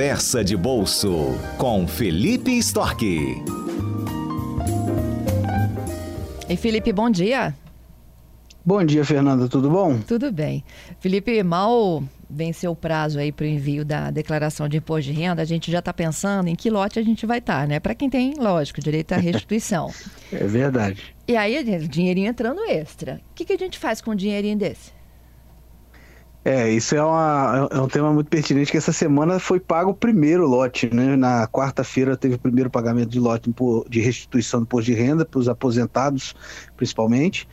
Conversa de Bolso com Felipe Storck. E Felipe, bom dia. Bom dia, Fernanda, tudo bom? Tudo bem. Felipe, mal venceu o prazo aí para o envio da declaração de imposto de renda, a gente já está pensando em que lote a gente vai estar, tá, né? Para quem tem, lógico, direito à restituição. é verdade. E aí, dinheirinho entrando extra. O que, que a gente faz com um dinheirinho desse? É, isso é, uma, é um tema muito pertinente, que essa semana foi pago o primeiro lote, né? Na quarta-feira teve o primeiro pagamento de lote de restituição do imposto de renda para os aposentados, principalmente.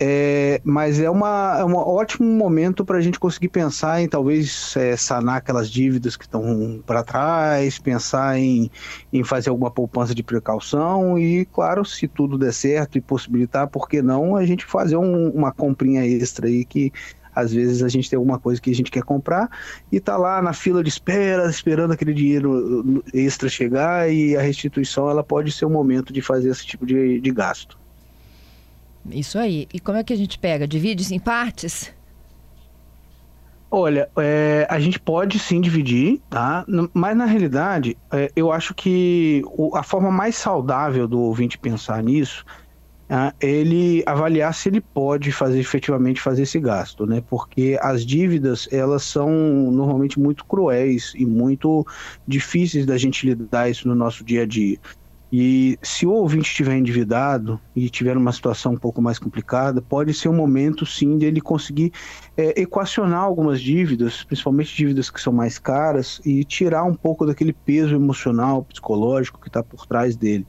É, mas é, uma, é um ótimo momento para a gente conseguir pensar em talvez é, sanar aquelas dívidas que estão para trás, pensar em, em fazer alguma poupança de precaução e, claro, se tudo der certo e possibilitar, por que não a gente fazer um, uma comprinha extra aí que às vezes a gente tem alguma coisa que a gente quer comprar e tá lá na fila de espera, esperando aquele dinheiro extra chegar e a restituição ela pode ser o momento de fazer esse tipo de, de gasto. Isso aí. E como é que a gente pega? Divide em partes? Olha, é, a gente pode sim dividir, tá? Mas na realidade, é, eu acho que a forma mais saudável do ouvinte pensar nisso ele avaliar se ele pode fazer efetivamente fazer esse gasto, né? Porque as dívidas elas são normalmente muito cruéis e muito difíceis da gente lidar isso no nosso dia a dia. E se o ouvinte estiver endividado e tiver uma situação um pouco mais complicada, pode ser um momento sim de ele conseguir é, equacionar algumas dívidas, principalmente dívidas que são mais caras, e tirar um pouco daquele peso emocional, psicológico que está por trás dele.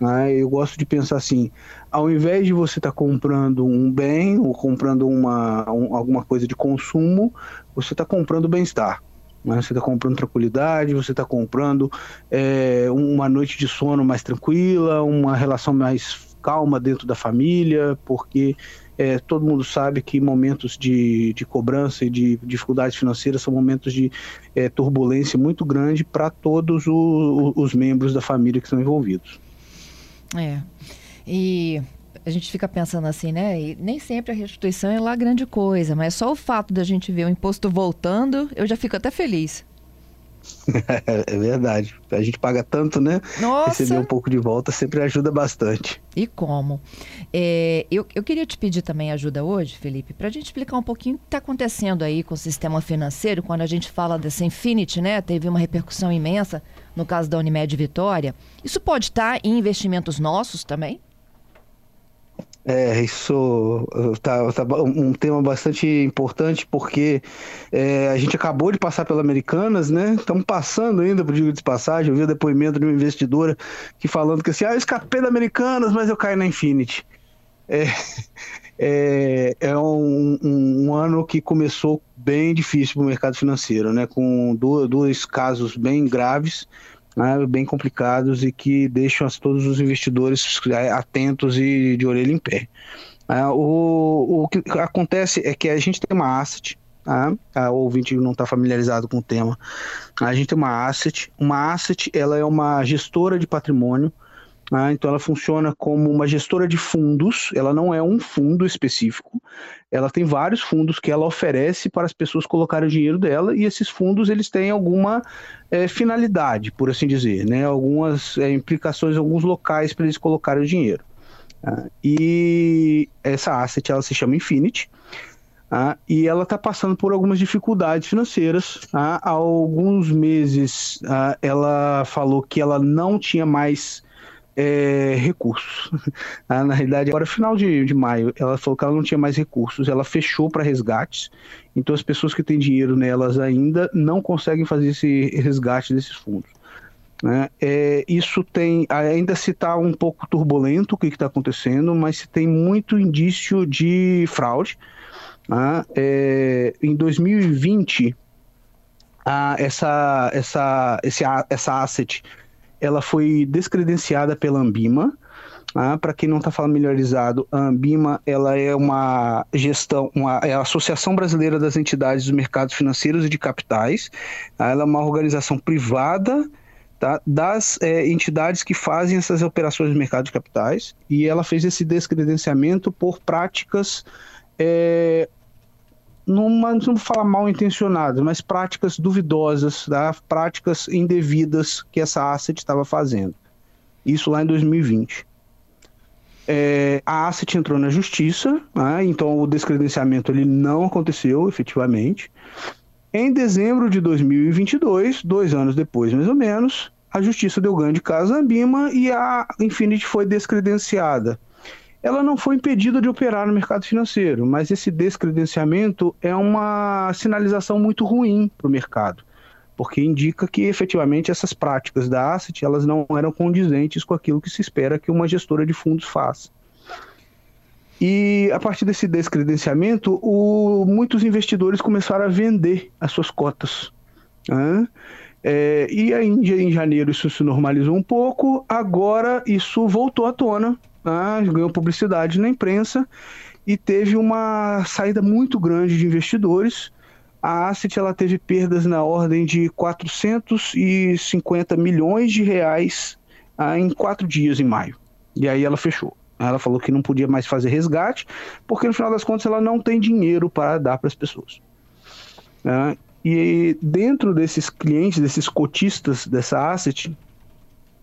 Né? Eu gosto de pensar assim: ao invés de você estar tá comprando um bem ou comprando uma, um, alguma coisa de consumo, você está comprando bem-estar. Né? Você está comprando tranquilidade, você está comprando é, uma noite de sono mais tranquila, uma relação mais calma dentro da família, porque é, todo mundo sabe que momentos de, de cobrança e de dificuldades financeiras são momentos de é, turbulência muito grande para todos o, os membros da família que estão envolvidos. É. E a gente fica pensando assim, né? E nem sempre a restituição é lá grande coisa, mas só o fato da gente ver o imposto voltando, eu já fico até feliz. é verdade. A gente paga tanto, né? Nossa. Receber um pouco de volta sempre ajuda bastante. E como? É, eu, eu queria te pedir também ajuda hoje, Felipe, para a gente explicar um pouquinho o que está acontecendo aí com o sistema financeiro, quando a gente fala dessa Infinity, né? Teve uma repercussão imensa no caso da Unimed Vitória. Isso pode estar em investimentos nossos também? É, isso tá, tá, um tema bastante importante porque é, a gente acabou de passar pela Americanas, né? Estamos passando ainda por digo de passagem. Eu vi o depoimento de uma investidora que falando que assim, ah, eu escapei da Americanas, mas eu caí na Infinity. É, é, é um, um, um, ano que começou bem difícil para o mercado financeiro, né? Com dois, dois casos bem graves né, bem complicados e que deixam todos os investidores é, atentos e de orelha em pé. É, o, o que acontece é que a gente tem uma asset, tá? o ouvinte não está familiarizado com o tema. A gente tem uma asset. Uma asset ela é uma gestora de patrimônio né? Então, ela funciona como uma gestora de fundos, ela não é um fundo específico, ela tem vários fundos que ela oferece para as pessoas colocarem o dinheiro dela, e esses fundos eles têm alguma é, finalidade, por assim dizer, né? algumas é, implicações, alguns locais para eles colocarem o dinheiro. Tá? E essa asset ela se chama Infinity. Ah, e ela está passando por algumas dificuldades financeiras. Ah, há alguns meses ah, ela falou que ela não tinha mais é, recursos. Ah, na realidade, agora, final de, de maio, ela falou que ela não tinha mais recursos, ela fechou para resgates. Então, as pessoas que têm dinheiro nelas ainda não conseguem fazer esse resgate desses fundos. Né? É, isso tem ainda se está um pouco turbulento o que está acontecendo, mas se tem muito indício de fraude. Né? É, em 2020, ah, essa, essa, esse, essa asset ela foi descredenciada pela Ambima. Ah, Para quem não está familiarizado, a Ambima ela é uma gestão, uma, é a Associação Brasileira das Entidades dos Mercados Financeiros e de Capitais. Ah, ela é uma organização privada tá, das é, entidades que fazem essas operações no mercado de capitais e ela fez esse descredenciamento por práticas é, numa, não vou falar mal intencionadas, mas práticas duvidosas, tá? práticas indevidas que essa asset estava fazendo. Isso lá em 2020. É, a asset entrou na justiça, né? então o descredenciamento ele não aconteceu efetivamente. Em dezembro de 2022, dois anos depois mais ou menos, a justiça deu ganho de casa a Ambima e a Infinity foi descredenciada ela não foi impedida de operar no mercado financeiro, mas esse descredenciamento é uma sinalização muito ruim para o mercado, porque indica que efetivamente essas práticas da asset elas não eram condizentes com aquilo que se espera que uma gestora de fundos faça. E a partir desse descredenciamento, o, muitos investidores começaram a vender as suas cotas. Né? É, e aí, em janeiro isso se normalizou um pouco, agora isso voltou à tona né, ganhou publicidade na imprensa e teve uma saída muito grande de investidores. A Asset ela teve perdas na ordem de 450 milhões de reais ah, em quatro dias em maio. E aí ela fechou. Ela falou que não podia mais fazer resgate, porque no final das contas ela não tem dinheiro para dar para as pessoas. Ah, e dentro desses clientes, desses cotistas dessa asset,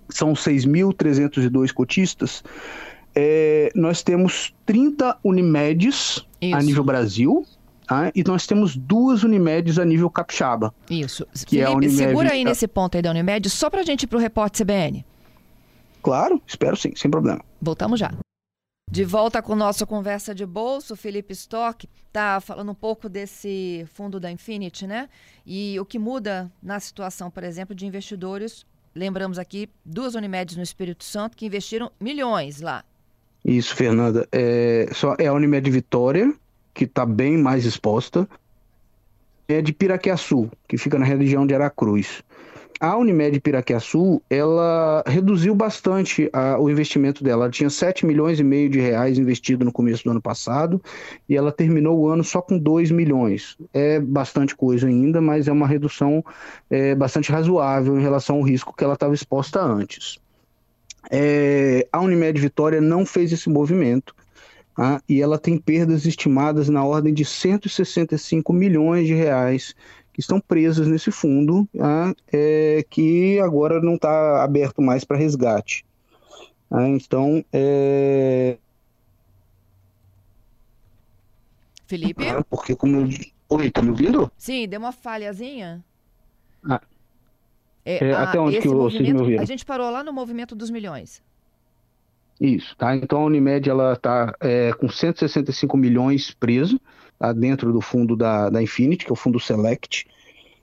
são 6.302 cotistas, é, nós temos 30 Unimedes Isso. a nível Brasil. Tá? E nós temos duas Unimedes a nível capixaba. Isso. Que Felipe, é a Unimed... segura aí nesse ponto aí da Unimed, só para a gente ir para o repórter CBN. Claro, espero sim, sem problema. Voltamos já. De volta com nossa conversa de bolso, Felipe Stock está falando um pouco desse fundo da Infinity, né? E o que muda na situação, por exemplo, de investidores. Lembramos aqui duas Unimedes no Espírito Santo que investiram milhões lá. Isso, Fernanda. É, só, é a Unimed Vitória, que está bem mais exposta. É de Piraquiaçu, que fica na região de Aracruz. A Unimed Piraquiaçu, ela reduziu bastante a, o investimento dela. Ela tinha 7 milhões e meio de reais investido no começo do ano passado e ela terminou o ano só com 2 milhões. É bastante coisa ainda, mas é uma redução é, bastante razoável em relação ao risco que ela estava exposta antes. É, a Unimed Vitória não fez esse movimento tá? e ela tem perdas estimadas na ordem de 165 milhões de reais que estão presas nesse fundo, tá? é, que agora não está aberto mais para resgate. Tá? Então, é... Felipe? Ah, porque como eu... Oi, tá me ouvindo? Sim, deu uma falhazinha. Ah, é, é, até onde que vocês me ouviram? A gente parou lá no movimento dos milhões. Isso, tá? Então a Unimed ela está é, com 165 milhões preso tá? dentro do fundo da, da Infinity, que é o fundo Select.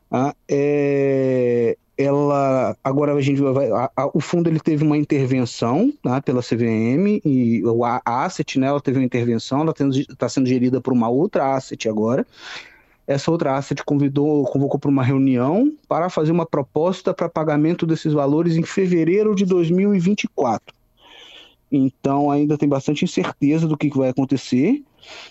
Tá? É, ela agora a gente vai, a, a, o fundo ele teve uma intervenção tá? pela CVM e a, a asset né, ela teve uma intervenção, ela está sendo gerida por uma outra asset agora essa outra asset convidou, convocou para uma reunião para fazer uma proposta para pagamento desses valores em fevereiro de 2024. Então ainda tem bastante incerteza do que, vai acontecer,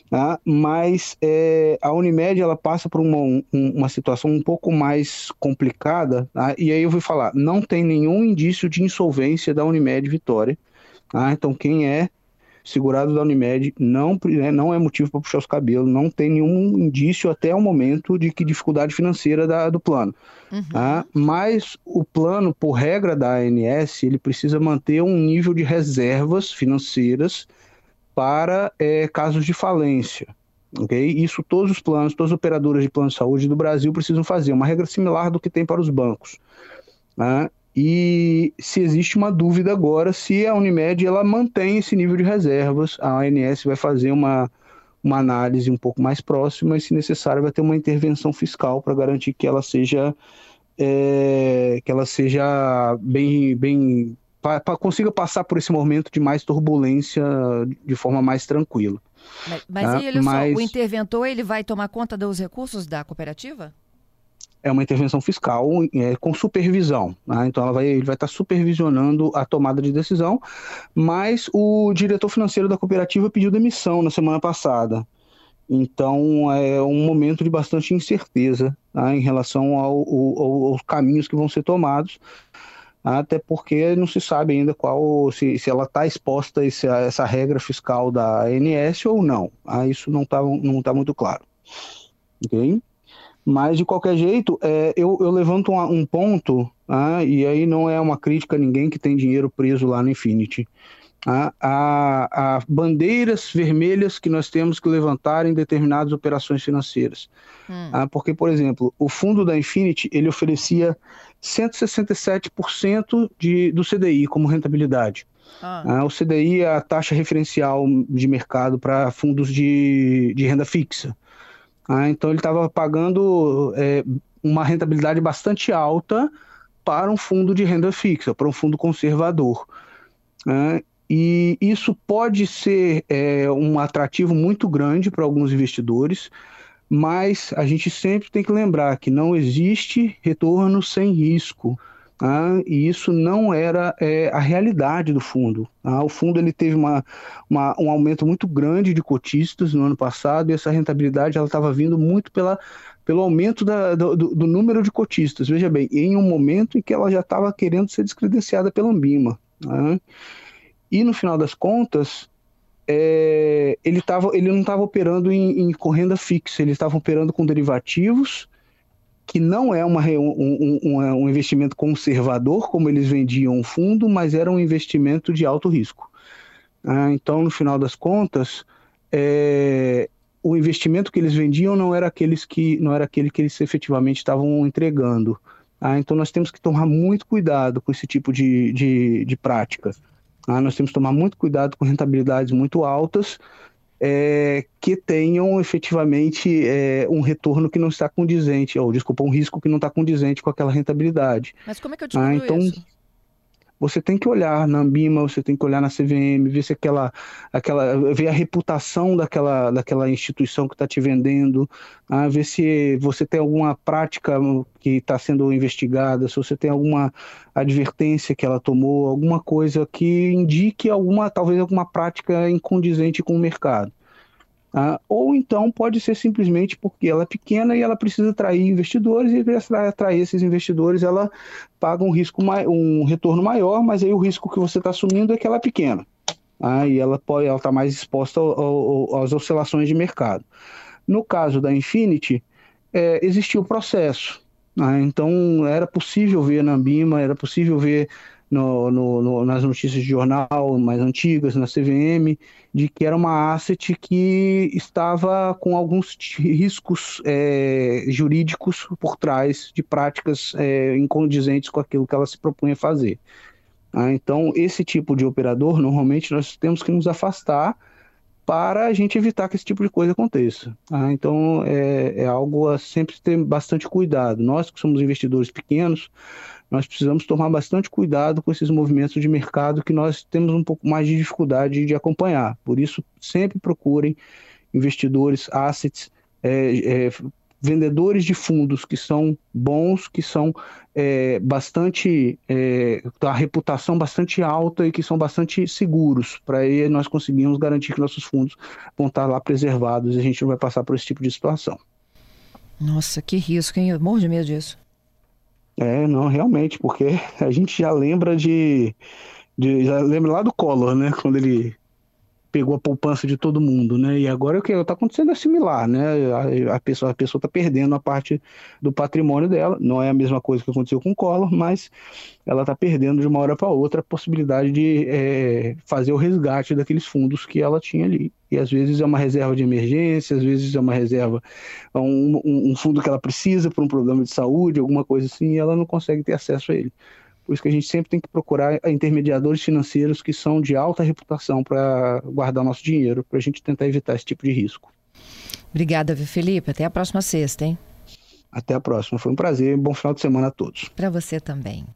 tá? mas é, a Unimed ela passa por uma, um, uma situação um pouco mais complicada, tá? e aí eu vou falar, não tem nenhum indício de insolvência da Unimed Vitória, tá? então quem é segurado da Unimed não, né, não é motivo para puxar os cabelos, não tem nenhum indício até o momento de que dificuldade financeira da, do plano. Uhum. Tá? Mas o plano, por regra da ANS, ele precisa manter um nível de reservas financeiras para é, casos de falência. Okay? Isso todos os planos, todas as operadoras de plano de saúde do Brasil precisam fazer, uma regra similar do que tem para os bancos. Tá? E se existe uma dúvida agora se a Unimed ela mantém esse nível de reservas, a ANS vai fazer uma, uma análise um pouco mais próxima e, se necessário, vai ter uma intervenção fiscal para garantir que ela seja é, que ela seja bem, bem para consiga passar por esse momento de mais turbulência de forma mais tranquila. Mas, mas tá? mas... só, o interventor ele vai tomar conta dos recursos da cooperativa? É uma intervenção fiscal é, com supervisão. Né? Então ela vai, ele vai estar supervisionando a tomada de decisão, mas o diretor financeiro da cooperativa pediu demissão na semana passada. Então é um momento de bastante incerteza tá? em relação ao, ao, aos caminhos que vão ser tomados, até porque não se sabe ainda qual se, se ela está exposta a essa, regra fiscal da ANS ou não. Ah, isso não está não tá muito claro. ok? Mas, de qualquer jeito, é, eu, eu, levanto um, um ponto, ah, e aí não é uma crítica a ninguém que tem dinheiro preso lá no Infinity. Ah, a, a, bandeiras vermelhas que nós temos que levantar em determinadas operações financeiras. Hum. Ah, porque, por exemplo, o fundo da Infinity ele oferecia 167% de, do CDI como rentabilidade. Ah. Ah, o CDI é a taxa referencial de mercado para fundos de, de renda fixa. Ah, então ele estava pagando é, uma rentabilidade bastante alta para um fundo de renda fixa, para um fundo conservador. Né? E isso pode ser é, um atrativo muito grande para alguns investidores, mas a gente sempre tem que lembrar que não existe retorno sem risco. Ah, e isso não era é, a realidade do fundo. Ah, o fundo ele teve uma, uma, um aumento muito grande de cotistas no ano passado e essa rentabilidade ela estava vindo muito pela, pelo aumento da, do, do, número de cotistas. Veja bem, em um momento em que ela já estava querendo ser descredenciada pela Ambima. Ah, e no final das contas, é, ele, tava, ele não estava operando em, em correnda fixa, ele estava operando com derivativos que não é uma, um, um, um, investimento conservador, como eles vendiam o fundo, mas era um investimento de alto risco. Ah, então, no final das contas, é, o investimento que eles vendiam não era, aqueles que, não era aquele que eles efetivamente estavam entregando. Ah, então, nós temos que tomar muito cuidado com esse tipo de, de, de prática. Ah, nós temos que tomar muito cuidado com rentabilidades muito altas, é, que tenham efetivamente é, um retorno que não está condizente, ou desculpa, um risco que não está condizente com aquela rentabilidade. Mas como é que eu descubro ah, então, isso? Você tem que olhar na Ambima, você tem que olhar na CVM, ver se aquela, aquela, ver a reputação daquela, daquela instituição que está te vendendo, ah, ver se você tem alguma prática que está sendo investigada, se você tem alguma advertência que ela tomou, alguma coisa que indique alguma, talvez alguma prática incondizente com o mercado. Ah, ou então pode ser simplesmente porque ela é pequena e ela precisa atrair investidores e para atrair esses investidores ela paga um risco um retorno maior, mas aí o risco que você está assumindo é que ela é pequena. Ah, e ela está mais exposta ao, ao, às oscilações de mercado. No caso da Infinity, é, existiu o processo. Ah, então era possível ver na Ambima, era possível ver no, no, no, nas notícias de jornal mais antigas, na CVM, de que era uma asset que estava com alguns riscos é, jurídicos por trás de práticas é, incondizentes com aquilo que ela se propunha fazer. Ah, então, esse tipo de operador, normalmente, nós temos que nos afastar para a gente evitar que esse tipo de coisa aconteça. Ah, então, é, é algo a sempre ter bastante cuidado. Nós que somos investidores pequenos, nós precisamos tomar bastante cuidado com esses movimentos de mercado que nós temos um pouco mais de dificuldade de acompanhar. Por isso, sempre procurem investidores, assets, é, é, vendedores de fundos que são bons, que são é, bastante é, a reputação bastante alta e que são bastante seguros para aí nós conseguirmos garantir que nossos fundos vão estar lá preservados e a gente não vai passar por esse tipo de situação. Nossa, que risco, hein? Eu morro de medo disso. É, não, realmente, porque a gente já lembra de, de já lembra lá do Collor, né, quando ele pegou a poupança de todo mundo, né? E agora o que está acontecendo é similar, né? A, a pessoa a pessoa está perdendo a parte do patrimônio dela. Não é a mesma coisa que aconteceu com o Collor, mas ela está perdendo de uma hora para outra a possibilidade de é, fazer o resgate daqueles fundos que ela tinha ali. E às vezes é uma reserva de emergência, às vezes é uma reserva, um, um, fundo que ela precisa para um problema de saúde, alguma coisa assim, e ela não consegue ter acesso a ele. Por isso que a gente sempre tem que procurar intermediadores financeiros que são de alta reputação para guardar nosso dinheiro, para a gente tentar evitar esse tipo de risco. Obrigada, Felipe. Até a próxima sexta, hein? Até a próxima. Foi um prazer. Bom final de semana a todos. Para você também.